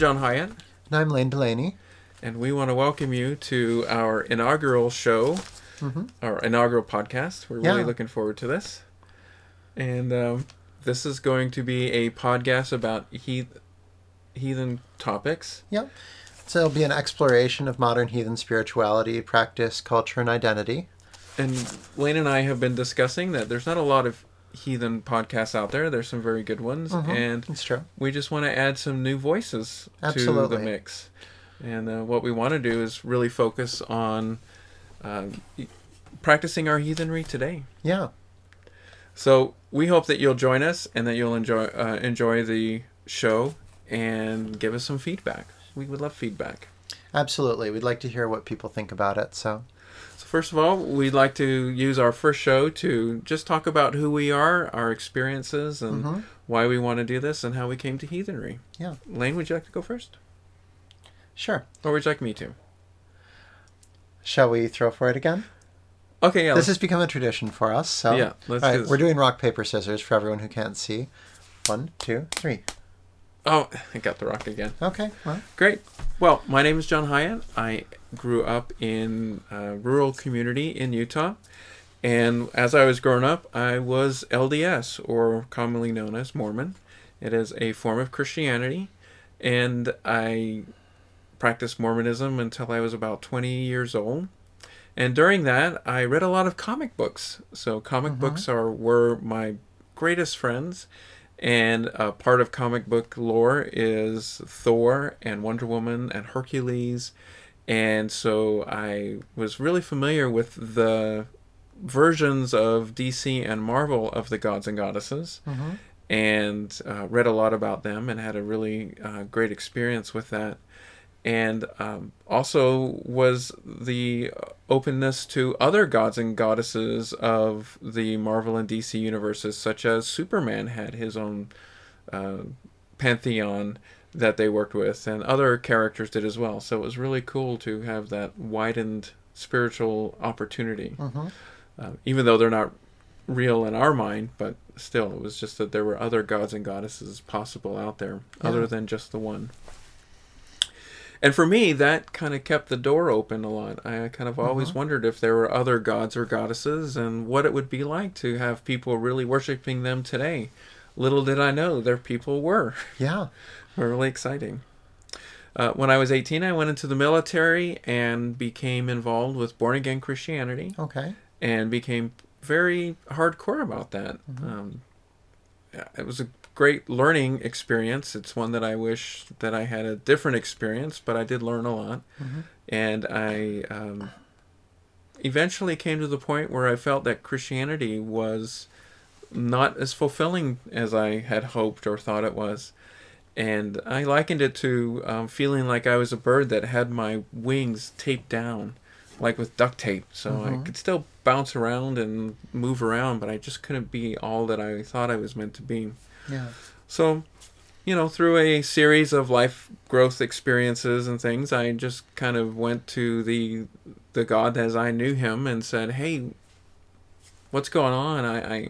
John Hyatt, And I'm Lane Delaney. and we want to welcome you to our inaugural show, our inaugural podcast. We're really Mm-hmm. Looking forward to this. And um, this is going to be a podcast about heath- heathen topics. Yep. So it'll be an exploration of modern heathen spirituality, practice, culture, and identity. And Lane and I have been discussing that there's not a lot of heathen podcasts out there. There's some very good ones. And It's true. we just want to add some new voices Absolutely. to the mix. And uh, what we want to do is really focus on uh, practicing our heathenry today. Yeah. So we hope that you'll join us and that you'll enjoy uh, enjoy the show and give us some feedback. We would love feedback. Absolutely. We'd like to hear what people think about it. So first of all, we'd like to use our first show to just talk about who we are, our experiences, and Mhm. why we want to do this, and how we came to heathenry. yeah. Lane, would you like to go first, Sure. or would you like me to? Shall we throw for it again? Okay, yeah. This has become a tradition for us. So, Yeah, let's All do this. we're doing rock, paper, scissors for everyone who can't see. One, two, three. Oh, I got the rock again. Okay. Well, Great. Well, my name is John Hyatt. I grew up in a rural community in Utah. And as I was growing up, I was LDS, or commonly known as Mormon. It is a form of Christianity. And I practiced Mormonism until I was about 20 years old. And during that, I read a lot of comic books. So comic mm-hmm. books are were my greatest friends. And uh, part of comic book lore is Thor and Wonder Woman and Hercules. And so I was really familiar with the versions of DC and Marvel of the gods and goddesses mhm. and uh, read a lot about them and had a really uh, great experience with that. And um, also was the openness to other gods and goddesses of the Marvel and DC universes, such as Superman had his own uh, pantheon that they worked with, and other characters did as well. So it was really cool to have that widened spiritual opportunity, Mhm. uh, even though they're not real in our mind, but still, it was just that there were other gods and goddesses possible out there other than just the one. And for me, that kind of kept the door open a lot. I kind of always wondered if there were other gods or goddesses and what it would be like to have people really worshiping them today. Little did I know there people were. yeah. really exciting. Uh, when I was 18, I went into the military and became involved with born again Christianity Okay. and became very hardcore about that. Um, it was a great learning experience. It's one that I wish that I had a different experience, but I did learn a lot. Mhm. And I um, eventually came to the point where I felt that Christianity was not as fulfilling as I had hoped or thought it was. And I likened it to um, feeling like I was a bird that had my wings taped down, like with duct tape. So I Mhm. could still bounce around and move around, but I just couldn't be all that I thought I was meant to be. Yeah. So, you know, through a series of life growth experiences and things, I just kind of went to the the God as I knew him and said, "Hey, what's going on? I I,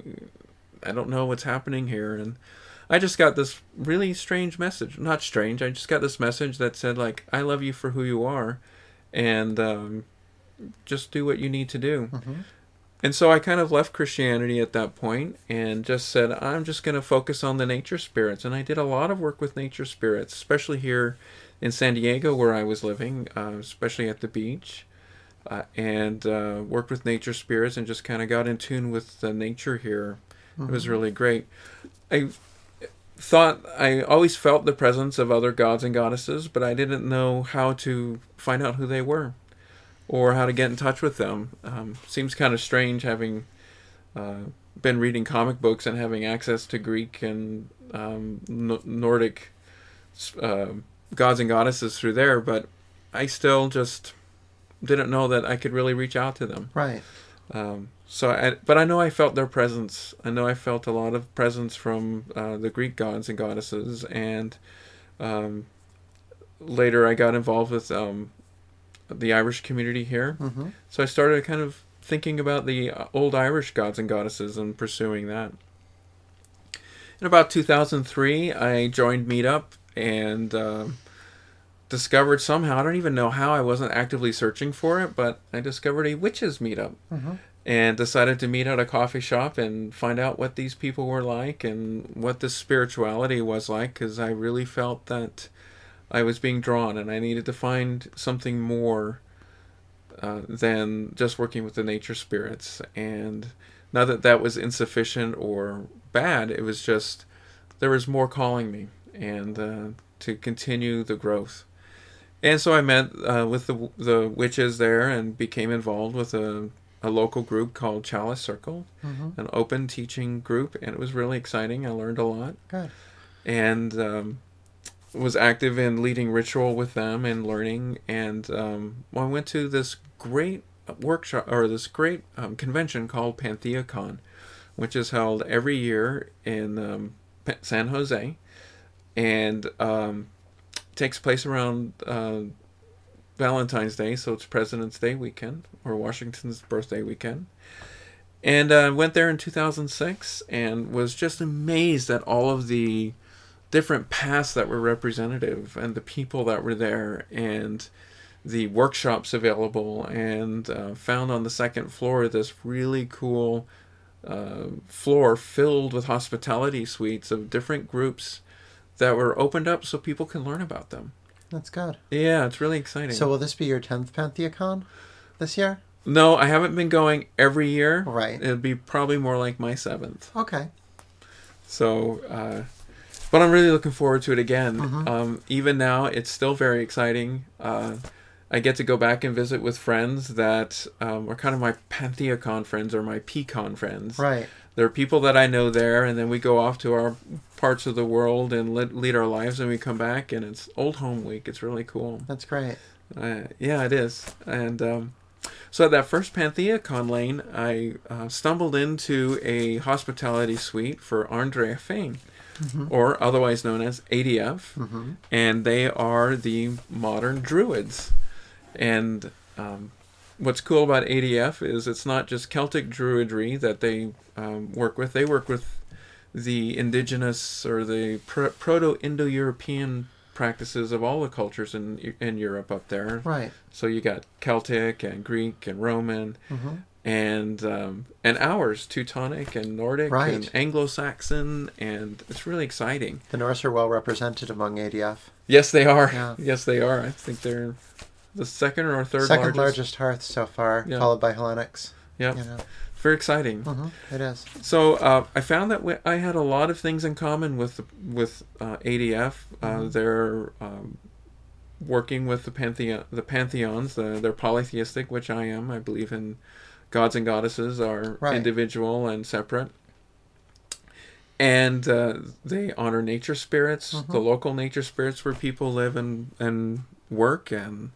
I don't know what's happening here." And I just got this really strange message. Not strange. I just got this message that said like, "I love you for who you are, and um, just do what you need to do." Mhm. And so I kind of left Christianity at that point and just said, I'm just going to focus on the nature spirits. And I did a lot of work with nature spirits, especially here in San Diego where I was living, uh, especially at the beach. Uh, and uh, worked with nature spirits and just kind of got in tune with the nature here. It was really great. I thought I always felt the presence of other gods and goddesses, but I didn't know how to find out who they were or how to get in touch with them. Um, seems kind of strange having uh, been reading comic books and having access to Greek and um, N- Nordic uh, gods and goddesses through there, but I still just didn't know that I could really reach out to them. Right. Um, so, I, but I know I felt their presence. I know I felt a lot of presence from uh, the Greek gods and goddesses, and um, later I got involved with um, the Irish community here. Mm-hmm. So I started kind of thinking about the uh, old Irish gods and goddesses and pursuing that. In about 2003, I joined Meetup and uh, discovered somehow, I don't even know how I wasn't actively searching for it, but I discovered a witches meetup Mhm. and decided to meet at a coffee shop and find out what these people were like and what this spirituality was like because I really felt that I was being drawn and I needed to find something more uh, than just working with the nature spirits. And not that that was insufficient or bad, it was just there was more calling me and uh, to continue the growth. And so I met uh, with the the witches there and became involved with a, a local group called Chalice Circle, Mhm. an open teaching group, and it was really exciting. I learned a lot Good. and um, was active in leading ritual with them and learning. And um, well, I went to this great workshop or this great um, convention called PantheaCon, which is held every year in um, San Jose, and um, takes place around uh, Valentine's Day, so it's President's Day weekend or Washington's birthday weekend. And uh, went there in 2006 and was just amazed at all of the different paths that were representative and the people that were there and the workshops available and uh, found on the second floor this really cool uh, floor filled with hospitality suites of different groups that were opened up so people can learn about them. That's good. Yeah, it's really exciting. So will this be your tenth PantheaCon this year? no, I haven't been going every year. Right. It'd be probably more like my seventh. Okay. So, uh, but I'm really looking forward to it again. Mhm. Um, even now, it's still very exciting. Uh, I get to go back and visit with friends that um, are kind of my PantheaCon friends or my PCon friends. Right. There are people that I know there, and then we go off to our parts of the world and le- lead our lives, and we come back, and it's Old Home Week. It's really cool. That's great. Uh, yeah, it is. And um, so at that first PantheaCon lane, I uh, stumbled into a hospitality suite for Andrea Fain, Mhm. or otherwise known as ADF, Mhm. and they are the modern druids. And um, what's cool about ADF is it's not just Celtic druidry that they um, work with; they work with the indigenous or the pr- proto-Indo-European practices of all the cultures in in Europe up there. Right. So you got Celtic and Greek and Roman hmm and um, and ours Teutonic and Nordic Right. and Anglo-Saxon and it's really exciting. The Norse are well represented among ADF. Yes, they are. Yeah. Yes, they are. I think they're the second or third Second largest. largest hearth so far, Yeah. followed by Hellenics. Yep. You know. Very exciting. hmm It is. So uh, I found that we, I had a lot of things in common with with uh, ADF. Uh, Mhm. they're um, working with the pantheon, the pantheons. The, they're polytheistic, which I am. I believe in gods and goddesses are Right. individual and separate. And uh, they honor nature spirits, the Mhm. local nature spirits where people live and and work, and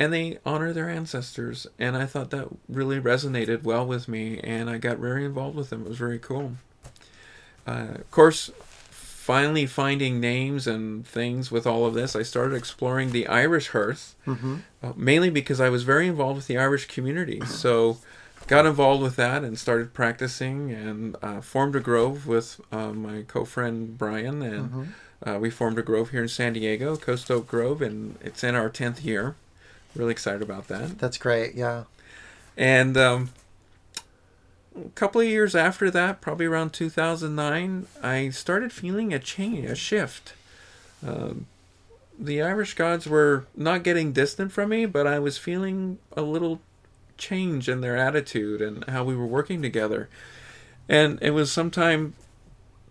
and they honor their ancestors. And I thought that really resonated well with me, and I got very involved with them. It was very cool. Uh, of course, finally finding names and things with all of this, I started exploring the Irish hearth, hmm uh, mainly because I was very involved with the Irish community. So, got involved with that and started practicing, and uh, formed a grove with uh, my co-friend Brian, and hmm uh, we formed a grove here in San Diego, Coast Oak Grove, and it's in our tenth year. Really excited about that. That's great. Yeah. And um, couple of years after that, probably around 2009, I started feeling a change, a shift. Um, the Irish gods were not getting distant from me, but I was feeling a little change in their attitude and how we were working together. And it was sometime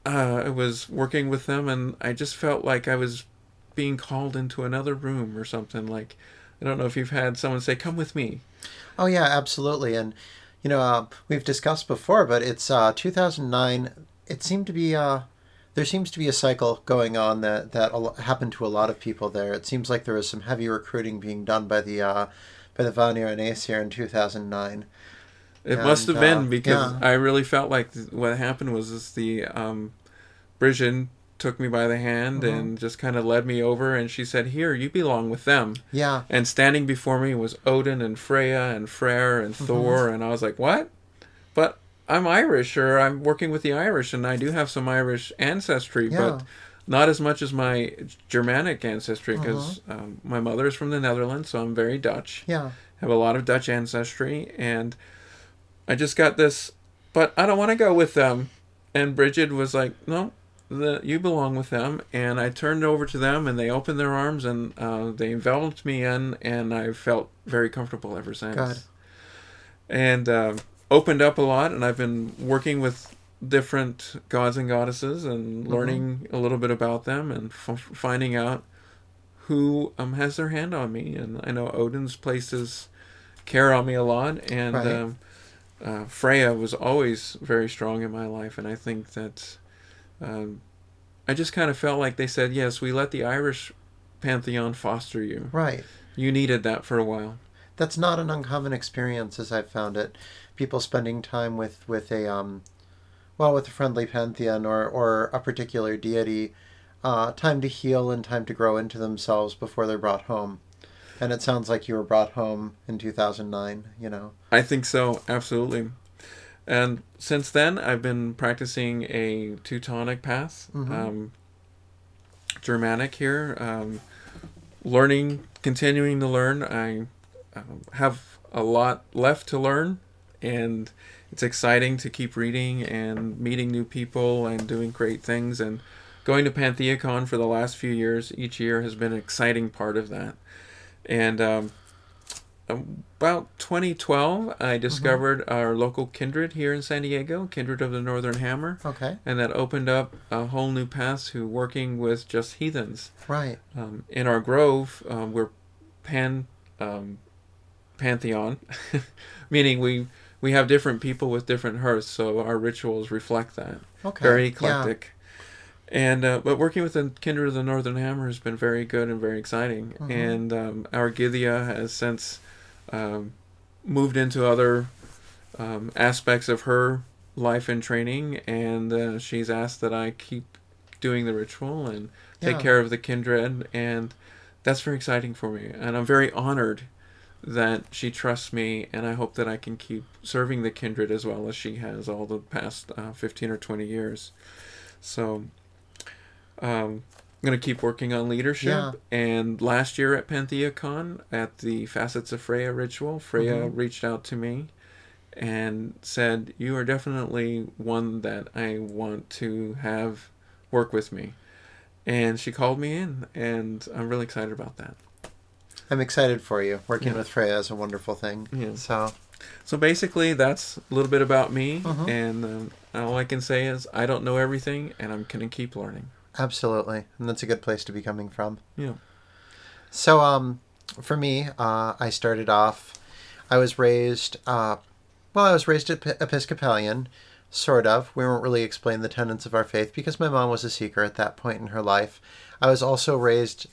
uh, I was working with them, and I just felt like I was being called into another room or something. Like, I don't know if you've had someone say, Come with me. Oh yeah, absolutely. And you know, uh, we've discussed before, but it's uh, 2009. It seemed to be uh, there seems to be a cycle going on that that happened to a lot of people there. It seems like there was some heavy recruiting being done by the uh, by the Vanir and Aesir in 2009. It must have And, been uh, because yeah. I really felt like th- what happened was this the um, took me by the hand Mhm. and just kind of led me over, and she said, "Here, you belong with them." Yeah, And standing before me was Odin and Freya and Freyr and Thor, and I was like, "What?" But I'm Irish, or I'm working with the Irish, and I do have some Irish ancestry, yeah, but not as much as my Germanic ancestry because um, my mother is from the Netherlands, so I'm very Dutch. Yeah. Have a lot of Dutch ancestry, and I just got this, but I don't want to go with them. And Bridget was like, "No, the, you belong with them." And I turned over to them, and they opened their arms and uh, they enveloped me in, and I felt very comfortable ever since. Good. And um opened up a lot, and I've been working with different gods and goddesses and learning a little bit about them and f- finding out who um, has their hand on me. And I know Odin's places care on me a lot, and Right. um, uh, Freya was always very strong in my life. And I think that um, I just kind of felt like they said, "Yes, we let the Irish pantheon foster you. Right. You needed that for a while." That's not an uncommon experience, as I've found it. People spending time with with a um, well, with a friendly pantheon or or a particular deity, uh, time to heal and time to grow into themselves before they're brought home. And it sounds like you were brought home in two thousand nine. You know. I think so, absolutely. And since then, I've been practicing a Teutonic path, Mhm. um, Germanic here, um, learning, continuing to learn. I um, have a lot left to learn, and it's exciting to keep reading and meeting new people and doing great things. And going to PantheaCon for the last few years, each year has been an exciting part of that. And um, about 2012, I discovered our local kindred here in San Diego, Kindred of the Northern Hammer, Okay. and that opened up a whole new path to working with just heathens. Right. Um, in our grove, um, we're pan um, pantheon, meaning we we have different people with different hearths, so our rituals reflect that. Okay. Very Yeah. eclectic. And uh, but working with the Kindred of the Northern Hammer has been very good and very exciting. Mhm. And um, our Gythia has since um, moved into other um, aspects of her life and training, and uh, she's asked that I keep doing the ritual and take Yeah. care of the kindred, and that's very exciting for me. And I'm very honored that she trusts me, and I hope that I can keep serving the kindred as well as she has all the past uh, 15 or 20 years. So, um, I'm going to keep working on leadership. Yeah. And last year at PantheaCon, at the Facets of Freya ritual, Freya Mhm. reached out to me and said, You are definitely one that I want to have work with me. And she called me in, and I'm really excited about that. I'm excited for you. Working Yeah. with Freya is a wonderful thing. Yeah. So So basically, that's a little bit about me, Mhm. and um, all I can say is I don't know everything, and I'm gonna keep learning. Absolutely, and that's a good place to be coming from. Yeah. So, um, for me, uh, I started off. I was raised. Uh, well, I was raised Ep- Episcopalian, sort of. We weren't really explained the tenets of our faith because my mom was a seeker at that point in her life. I was also raised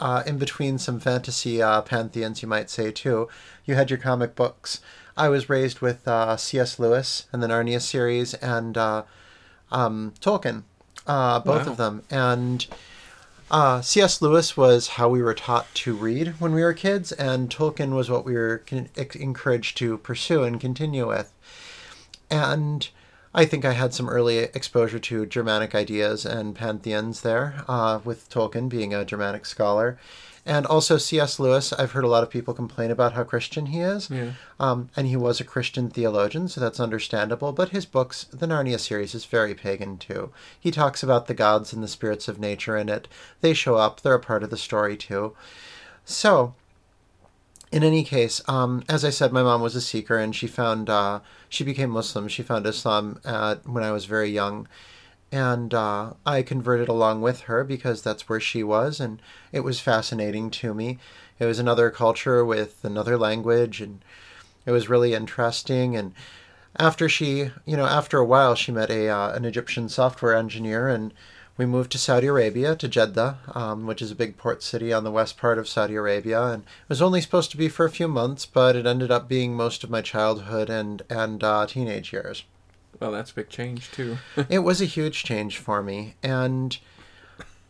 uh, in between some fantasy uh, pantheons, you might say too. You had your comic books. I was raised with uh, C.S. Lewis and the Narnia series and uh, um, Tolkien, uh, both Wow. of them, and. Uh, C.S. Lewis was how we were taught to read when we were kids, and Tolkien was what we were con- encouraged to pursue and continue with. And I think I had some early exposure to Germanic ideas and pantheons there, uh, with Tolkien being a Germanic scholar. And also C.S. Lewis, I've heard a lot of people complain about how Christian he is. Yeah. Um, and he was a Christian theologian, so that's understandable. But his books, the Narnia series, is very pagan too. He talks about the gods and the spirits of nature in it. They show up, they're a part of the story too. So, in any case, um, as I said, my mom was a seeker, and she found uh, she became Muslim. She found Islam uh, when I was very young, and uh, I converted along with her because that's where she was, and it was fascinating to me. It was another culture with another language, and it was really interesting. And after she, you know, after a while, she met a uh, an Egyptian software engineer, and we moved to Saudi Arabia, to Jeddah, um, which is a big port city on the west part of Saudi Arabia. And it was only supposed to be for a few months, but it ended up being most of my childhood and and uh, teenage years. Well, that's a big change too. it was a huge change for me, and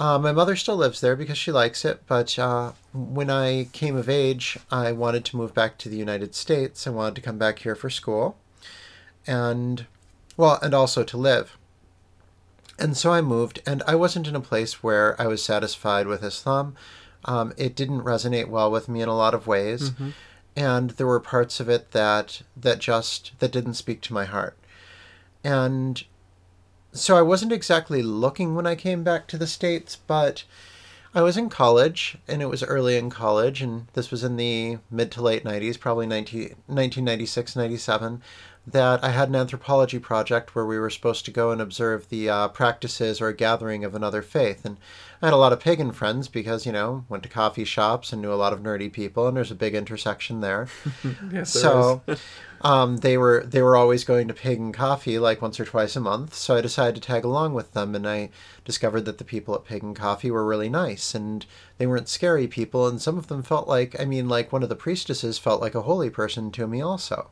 uh, my mother still lives there because she likes it. But uh, when I came of age, I wanted to move back to the United States. I wanted to come back here for school, and well, and also to live. And so I moved, and I wasn't in a place where I was satisfied with Islam. Um, it didn't resonate well with me in a lot of ways, Mm-hmm. and there were parts of it that that just that didn't speak to my heart. And so I wasn't exactly looking when I came back to the states, but I was in college, and it was early in college, and this was in the mid to late 90s, probably 19, 1996, 97, that I had an anthropology project where we were supposed to go and observe the uh, practices or gathering of another faith. And I had a lot of pagan friends because, you know, went to coffee shops and knew a lot of nerdy people, and there's a big intersection there. Yes, there so is. um, they were they were always going to pagan coffee like once or twice a month so i decided to tag along with them and i discovered that the people at pagan coffee were really nice and they weren't scary people and some of them felt like i mean like one of the priestesses felt like a holy person to me also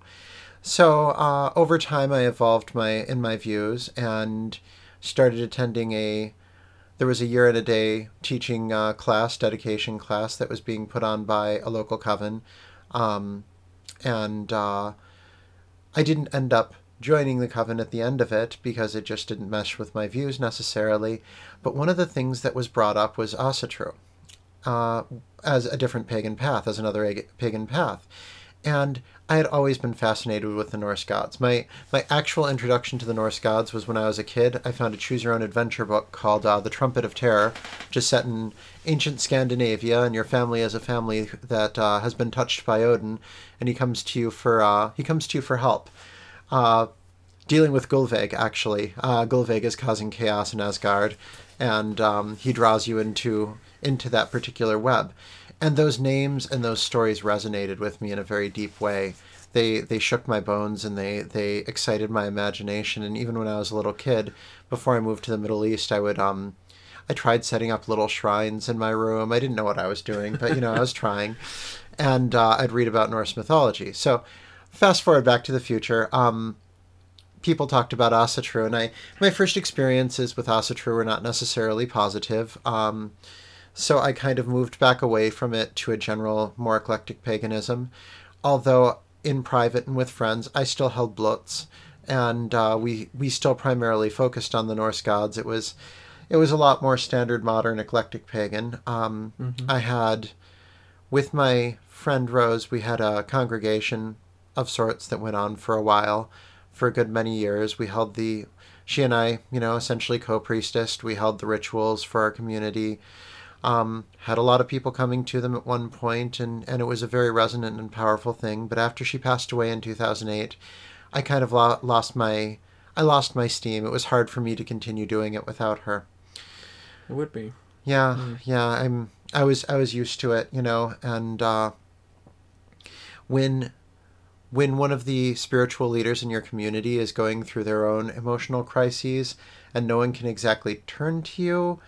so uh, over time i evolved my in my views and started attending a there was a year and a day teaching uh, class dedication class that was being put on by a local coven um, and uh, I didn't end up joining the coven at the end of it because it just didn't mesh with my views necessarily. But one of the things that was brought up was Asatru uh, as a different pagan path, as another ag- pagan path. And I had always been fascinated with the Norse gods. My my actual introduction to the Norse gods was when I was a kid. I found a choose your own adventure book called uh, The Trumpet of Terror, just set in ancient Scandinavia, and your family is a family that uh, has been touched by Odin, and he comes to you for uh, he comes to you for help. Uh, dealing with Gullveig, actually. Uh, Gullveig is causing chaos in Asgard, and um, he draws you into into that particular web. And those names and those stories resonated with me in a very deep way. They they shook my bones and they they excited my imagination. And even when I was a little kid, before I moved to the Middle East, I would um, I tried setting up little shrines in my room. I didn't know what I was doing, but you know I was trying. And uh, I'd read about Norse mythology. So, fast forward back to the future. Um, people talked about Asatru, and I my first experiences with Asatru were not necessarily positive. Um, so I kind of moved back away from it to a general, more eclectic paganism. Although in private and with friends, I still held blots, and uh, we we still primarily focused on the Norse gods. It was it was a lot more standard, modern, eclectic pagan. Um, I had with my friend Rose, we had a congregation of sorts that went on for a while, for a good many years. We held the she and I, you know, essentially co-priestess. We held the rituals for our community. Um, had a lot of people coming to them at one point, and, and it was a very resonant and powerful thing. But after she passed away in 2008, I kind of lo- lost my I lost my steam. It was hard for me to continue doing it without her. It would be. Yeah, yeah. I'm. I was. I was used to it, you know. And uh, when, when one of the spiritual leaders in your community is going through their own emotional crises, and no one can exactly turn to you,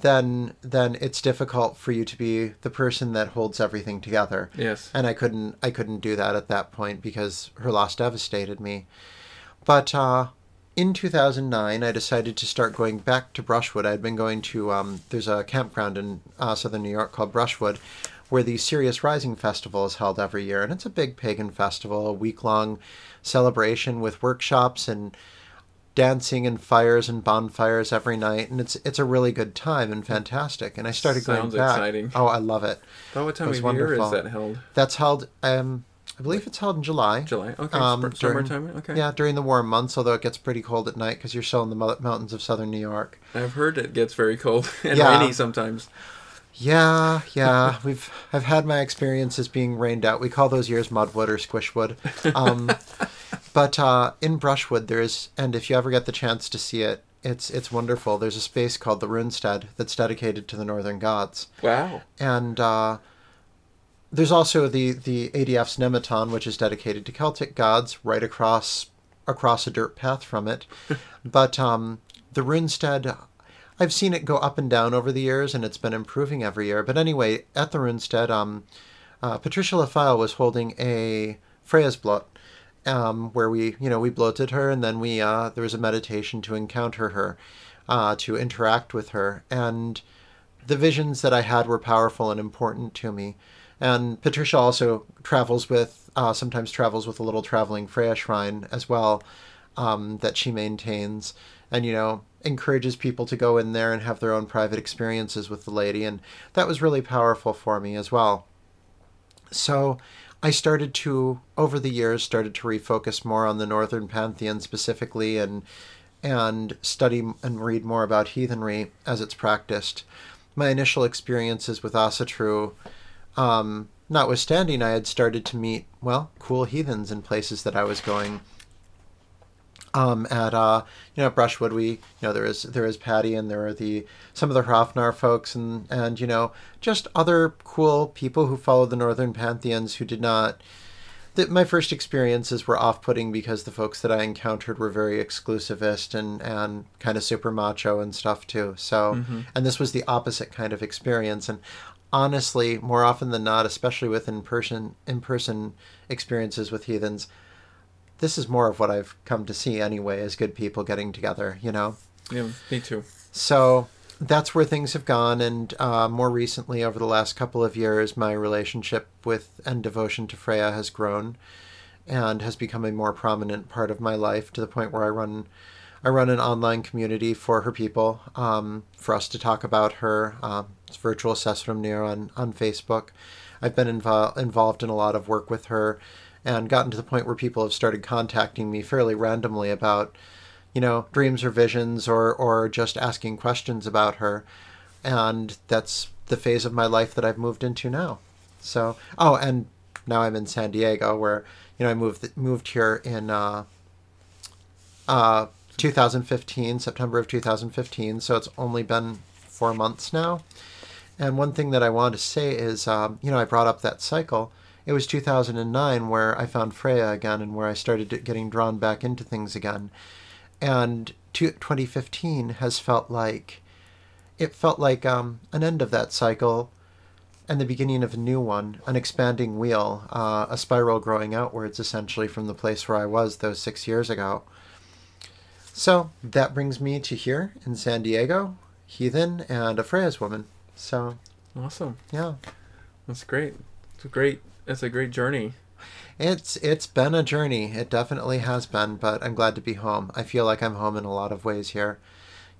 then then it's difficult for you to be the person that holds everything together. Yes. And I couldn't. I couldn't do that at that point because her loss devastated me. But uh, in 2009, I decided to start going back to Brushwood. I'd been going to, um, there's a campground in uh, southern New York called Brushwood where the Sirius Rising Festival is held every year. And it's a big pagan festival, a week long celebration with workshops and dancing and fires and bonfires every night. And it's it's a really good time and fantastic. And I started Sounds going back. exciting. Oh, I love it. About what time of year is that held? That's held, um, I believe it's held in July. July. Okay. Um, spr- during- summertime. Okay. Yeah, during the warm months, although it gets pretty cold at night because you're still in the mountains of southern New York. I've heard it gets very cold and Yeah. rainy sometimes. Yeah, yeah, we've I've had my experiences being rained out. We call those years mudwood or squishwood. Um, but uh, in Brushwood, there's and if you ever get the chance to see it, it's it's wonderful. There's a space called the Runestead that's dedicated to the northern gods, Wow. and uh, there's also the the ADF's Nemeton, which is dedicated to Celtic gods, right across across a dirt path from it. but um, the Runestead, I've seen it go up and down over the years, and it's been improving every year. But anyway, at the Runestead, um, uh, Patricia Lafayllve was holding a Freya's Blot, um, where we, you know, we bloated her, and then we uh, there was a meditation to encounter her, uh, to interact with her, and the visions that I had were powerful and important to me. And Patricia also travels with, uh, sometimes travels with a little traveling Freya shrine as well, um, that she maintains. and you know encourages people to go in there and have their own private experiences with the lady and that was really powerful for me as well so i started to over the years started to refocus more on the northern pantheon specifically and and study and read more about heathenry as it's practiced. My initial experiences with asatru um, notwithstanding i had started to meet well cool heathens in places that i was going um, at uh, you know Brushwood, we you know there is there is Patty and there are the some of the Hrafnar folks and and you know just other cool people who follow the Northern Pantheons who did not. That my first experiences were off-putting because the folks that I encountered were very exclusivist and and kind of super macho and stuff too. So Mm-hmm. and this was the opposite kind of experience and honestly more often than not especially with in person in person experiences with heathens this is more of what I've come to see anyway as good people getting together, you know? Yeah, me too. So that's where things have gone. And uh, more recently, over the last couple of years, my relationship with and devotion to Freya has grown and has become a more prominent part of my life to the point where I run. I run an online community for her people, um, for us to talk about her. Um, it's Virtual Sessrumnir on, on Facebook. I've been invo- involved in a lot of work with her and gotten to the point where people have started contacting me fairly randomly about, you know, dreams or visions or, or just asking questions about her. And that's the phase of my life that I've moved into now. So, oh, and now I'm in San Diego where, you know, I moved, moved here in, uh, uh, 2015, September of 2015. So it's only been four months now. And one thing that I want to say is, um, you know, I brought up that cycle. It was 2009 where I found Freya again and where I started getting drawn back into things again. And to, 2015 has felt like, it felt like um, an end of that cycle and the beginning of a new one, an expanding wheel, uh, a spiral growing outwards essentially from the place where I was those six years ago. So that brings me to here in San Diego, Heathen, and a Freya's woman. So Awesome. yeah, That's great. It's a great. It's a great journey. it's it's been a journey. It definitely has been, but I'm glad to be home. I feel like I'm home in a lot of ways here.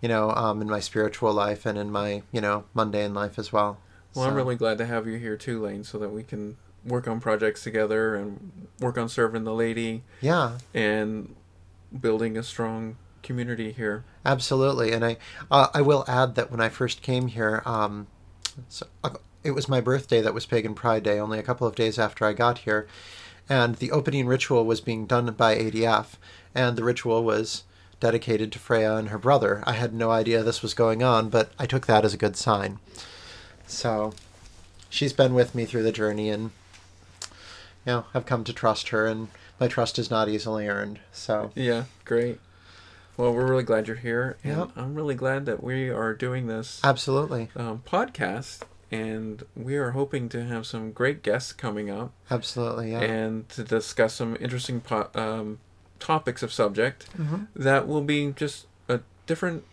You know, um, in my spiritual life and in my you know mundane life as well. Well, I'm really glad to have you here too, Lane, so that we can work on projects together and work on serving the lady yeah, and building a strong community here. Absolutely, and I uh, I will add that when I first came here, um, so, uh, it was my birthday that was Pagan Pride Day, only a couple of days after I got here, and the opening ritual was being done by ADF, and the ritual was dedicated to Freya and her brother. I had no idea this was going on, but I took that as a good sign. So, she's been with me through the journey, and you know I've come to trust her, and my trust is not easily earned. So. Yeah, great. Well, we're really glad you're here, and Yep. I'm really glad that we are doing this Absolutely. um, podcast, and we are hoping to have some great guests coming up Absolutely, yeah. and to discuss some interesting po- um, topics of subject Mhm. that will be just a different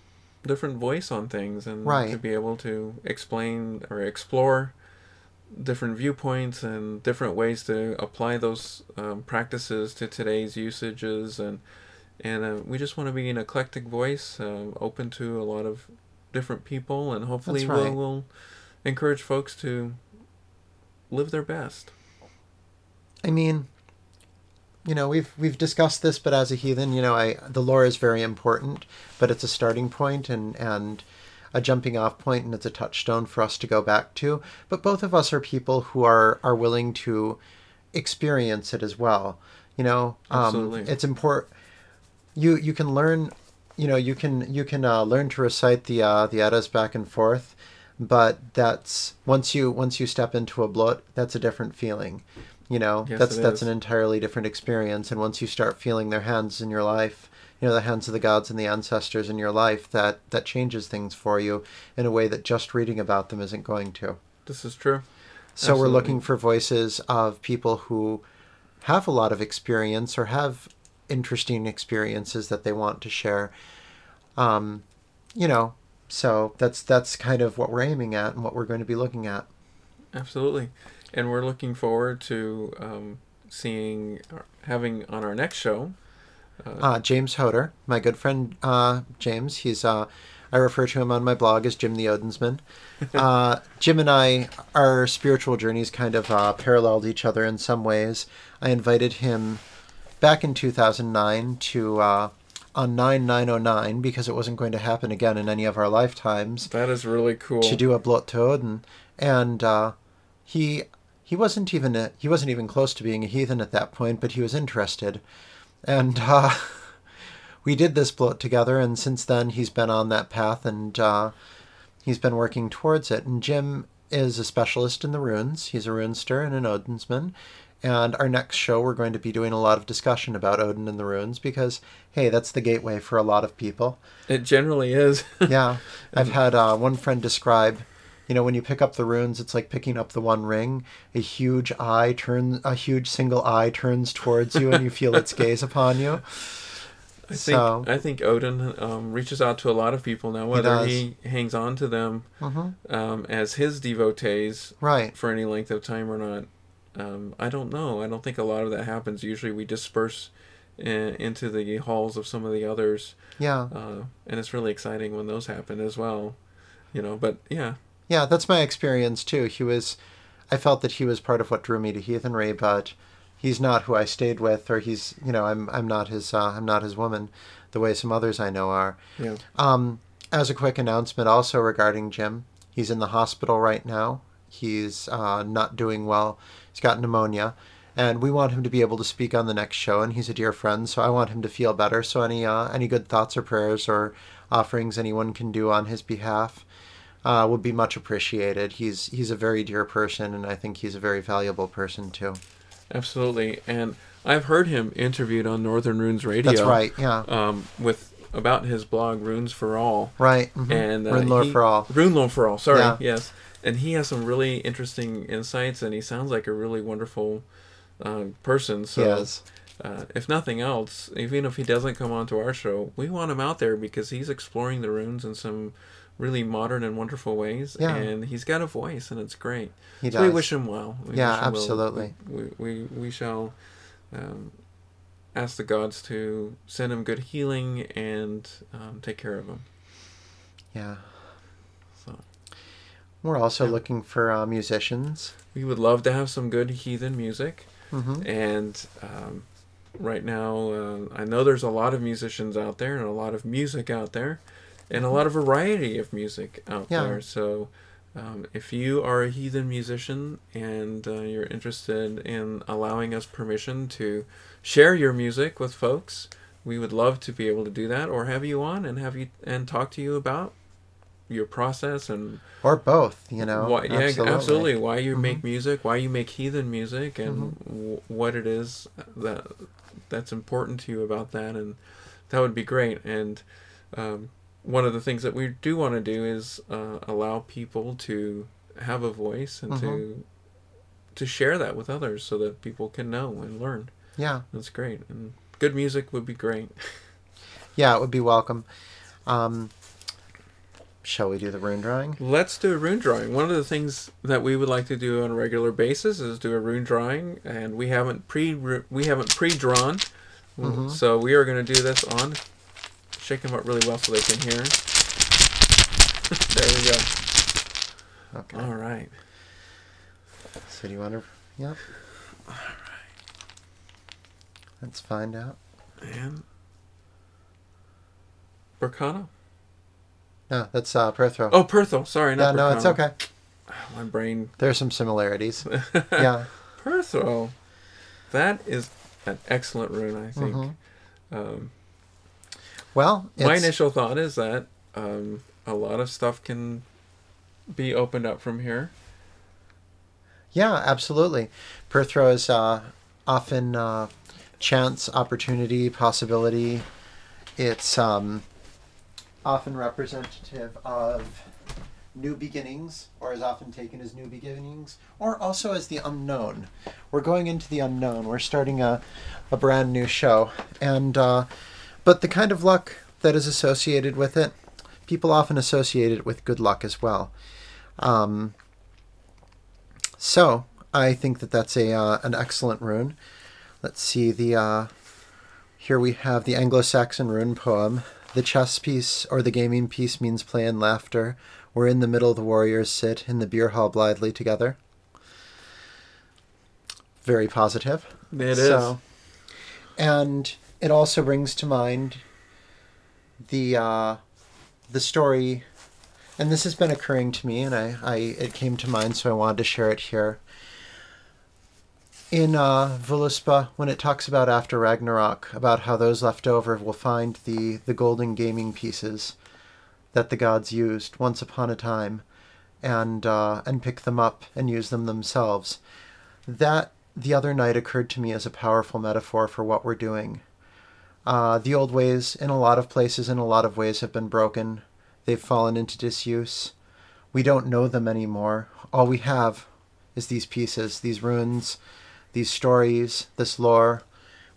different voice on things and Right. to be able to explain or explore different viewpoints and different ways to apply those um, practices to today's usages and and uh, we just want to be an eclectic voice um, open to a lot of different people and hopefully right. we'll, we'll encourage folks to live their best I mean, you know, we've we've discussed this, but as a heathen, you know, I the lore is very important, but it's a starting point and and a jumping off point, and it's a touchstone for us to go back to. But both of us are people who are are willing to experience it as well. You know, um, it's important. You you can learn, you know, you can you can uh, learn to recite the uh, the Eddas back and forth, but that's once you once you step into a blot, that's a different feeling. You know, Yes, that's that's is. an entirely different experience. And once you start feeling their hands in your life, you know, the hands of the gods and the ancestors in your life, that that changes things for you in a way that just reading about them isn't going to. this is true So we're looking for voices of people who have a lot of experience or have interesting experiences that they want to share. Um, you know, so that's that's kind of what we're aiming at and what we're going to be looking at. Absolutely, and we're looking forward to um, seeing, having on our next show, Uh, James Hoder, my good friend uh, James. He's uh, I refer to him on my blog as Jim the Odinsman. Uh, Jim and I, our spiritual journeys kind of uh, paralleled each other in some ways. I invited him back in 2009 to uh, on 9909 because it wasn't going to happen again in any of our lifetimes That is really cool. to do a blot to Odin, and uh, he he wasn't even a, he wasn't even close to being a heathen at that point, but he was interested, and uh, we did this blot together, and since then he's been on that path, and uh, he's been working towards it. And Jim is a specialist in the runes. He's a runester and an Odinsman. And our next show, we're going to be doing a lot of discussion about Odin and the runes because, hey, that's the gateway for a lot of people It generally is. yeah, I've had uh, one friend describe, you know, when you pick up the runes, it's like picking up the One Ring. A huge eye turns, a huge single eye turns towards you, and you feel its gaze upon you. I think So- I think Odin um, reaches out to a lot of people now, whether does. he, hangs on to them hmm um, as his devotees Right. for any length of time or not. Um, I don't know. I don't think a lot of that happens. Usually, we disperse uh, into the halls of some of the others, Yeah. uh, and it's really exciting when those happen as well. You know, but yeah, Yeah, that's my experience too. He was, I felt that he was part of what drew me to heathenry, but he's not who I stayed with, or he's, you know, I'm, I'm not his, uh, I'm not his woman, the way some others I know are. yeah. Um, as a quick announcement, also regarding Jim, he's in the hospital right now. He's uh, not doing well. He's got pneumonia, and we want him to be able to speak on the next show. And he's a dear friend, so I want him to feel better. So any uh, any good thoughts or prayers or offerings anyone can do on his behalf uh, would be much appreciated. He's he's a very dear person, and I think he's a very valuable person too. Absolutely, and I've heard him interviewed on Northern Runes Radio. That's right. Yeah. Um, with about his blog Runes for All, Right. mhm. and uh, Rune Lore for all. Rune Lore for all. Sorry, Yeah. yes, and he has some really interesting insights, and he sounds like a really wonderful uh, person. So, yes. uh, if nothing else, even if he doesn't come onto our show, we want him out there because he's exploring the runes in some really modern and wonderful ways, Yeah. and he's got a voice, and it's great. He So does. we wish him well. We Yeah, him absolutely. We, we, we, we shall um, ask the gods to send him good healing and um, take care of him. yeah. We're also looking for uh, musicians. we would love to have some good heathen music. hmm And um, right now, uh, I know there's a lot of musicians out there and a lot of music out there and a lot of variety of music out Yeah. there. So um, if you are a heathen musician and uh, you're interested in allowing us permission to share your music with folks, we would love to be able to do that or have you on and have you and talk to you about your process and Or both, you know. why, yeah, absolutely. Why you make music, why you make heathen music, and w- what it is that that's important to you about that, and that would be great. And um, one of the things that we do want to do is uh, allow people to have a voice and to to share that with others, so that people can know and learn. Yeah. That's great, and good music would be great. Yeah, it would be welcome. Um, shall we do the rune drawing? Let's do a rune drawing. One of the things that we would like to do on a regular basis is do a rune drawing, and we haven't pre we haven't pre drawn, Mhm. so we are going to do this on. Shake them up really well so they can hear. there we go. Okay. All right. So do you want to? Yep. All right. Let's find out. And Berkana. No, that's uh, Perthro. Oh, Perthel. Sorry, yeah, not no, it's okay. My brain. There's some similarities. yeah. Perthel. That is an excellent rune, I think. Mhm. Um, Well, it's, My initial thought is that um, a lot of stuff can be opened up from here. Yeah, absolutely. Perthro is uh, often uh, chance, opportunity, possibility. It's um, often representative of new beginnings, or is often taken as new beginnings, or also as the unknown. We're going into the unknown. We're starting a, a brand new show, and uh, but the kind of luck that is associated with it, people often associate it with good luck as well. Um, so I think that that's a uh, an excellent rune. Let's see the uh, Here we have the Anglo Saxon rune poem. The chess piece or the gaming piece means play and laughter, where in the middle the warriors sit in the beer hall blithely together. Very positive. It is. So, and it also brings to mind the uh, the story, and this has been occurring to me, and I, I it came to mind, so I wanted to share it here. In uh, Voluspa, when it talks about after Ragnarok, about how those left over will find the the golden gaming pieces that the gods used once upon a time, and uh, and pick them up and use them themselves. That the other night occurred to me as a powerful metaphor for what we're doing. Uh, the old ways, in a lot of places, in a lot of ways, have been broken. They've fallen into disuse. We don't know them anymore. All we have is these pieces, these runes, these stories, this lore,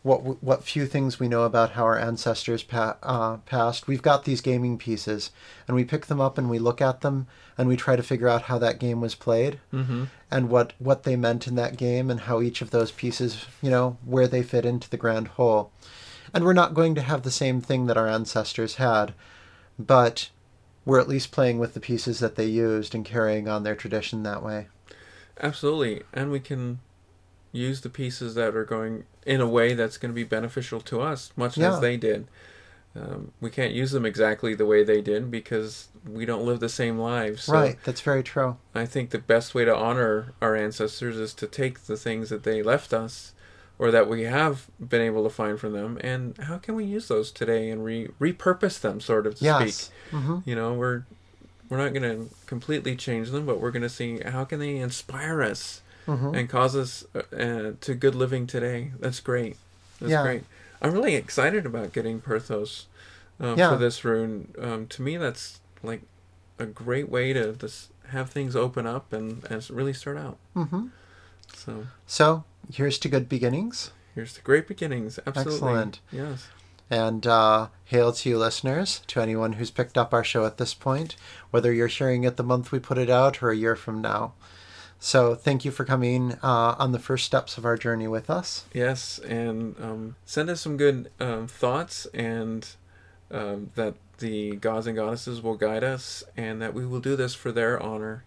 what what few things we know about how our ancestors pa- uh, passed. We've got these gaming pieces, and we pick them up and we look at them and we try to figure out how that game was played Mm-hmm. and what what they meant in that game and how each of those pieces, you know, where they fit into the grand whole. And we're not going to have the same thing that our ancestors had, but we're at least playing with the pieces that they used and carrying on their tradition that way. Absolutely. And we can use the pieces that are going in a way that's going to be beneficial to us, much Yeah. as they did. Um, we can't use them exactly the way they did because we don't live the same lives. So right, that's very true. I think the best way to honor our ancestors is to take the things that they left us or that we have been able to find from them and how can we use those today and re- repurpose them sort of to Yes. speak hmm you know we're we're not going to completely change them but we're going to see how can they inspire us hmm and cause us uh, uh, to good living today. That's great. That's Yeah. great. I'm really excited about getting Perthro uh, Yeah. for this rune. Um, to me that's like a great way to just have things open up and, and really start out. Hmm so. So here's to good beginnings. here's the great beginnings. Absolutely. Excellent. yes. And uh, hail to you, listeners, to anyone who's picked up our show at this point, whether you're hearing it the month we put it out or a year from now. So thank you for coming uh, on the first steps of our journey with us. Yes, and um, send us some good um, thoughts, and um, that the gods and goddesses will guide us, and that we will do this for their honor.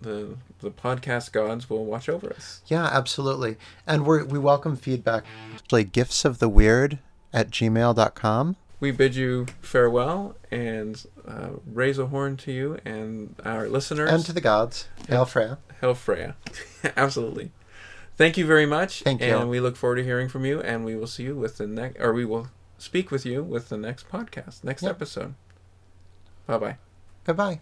The the podcast gods will watch over us. Yeah, absolutely. And we we welcome feedback. Actually, gifts of the weird at gmail.com. We bid you farewell and uh, raise a horn to you and our listeners. And to the gods. Hail Freya. Hail Freya. Absolutely. Thank you very much. Thank you. And we look forward to hearing from you, and we will see you with the next, or we will speak with you with the next podcast, next Yep. episode. Bye bye. Goodbye.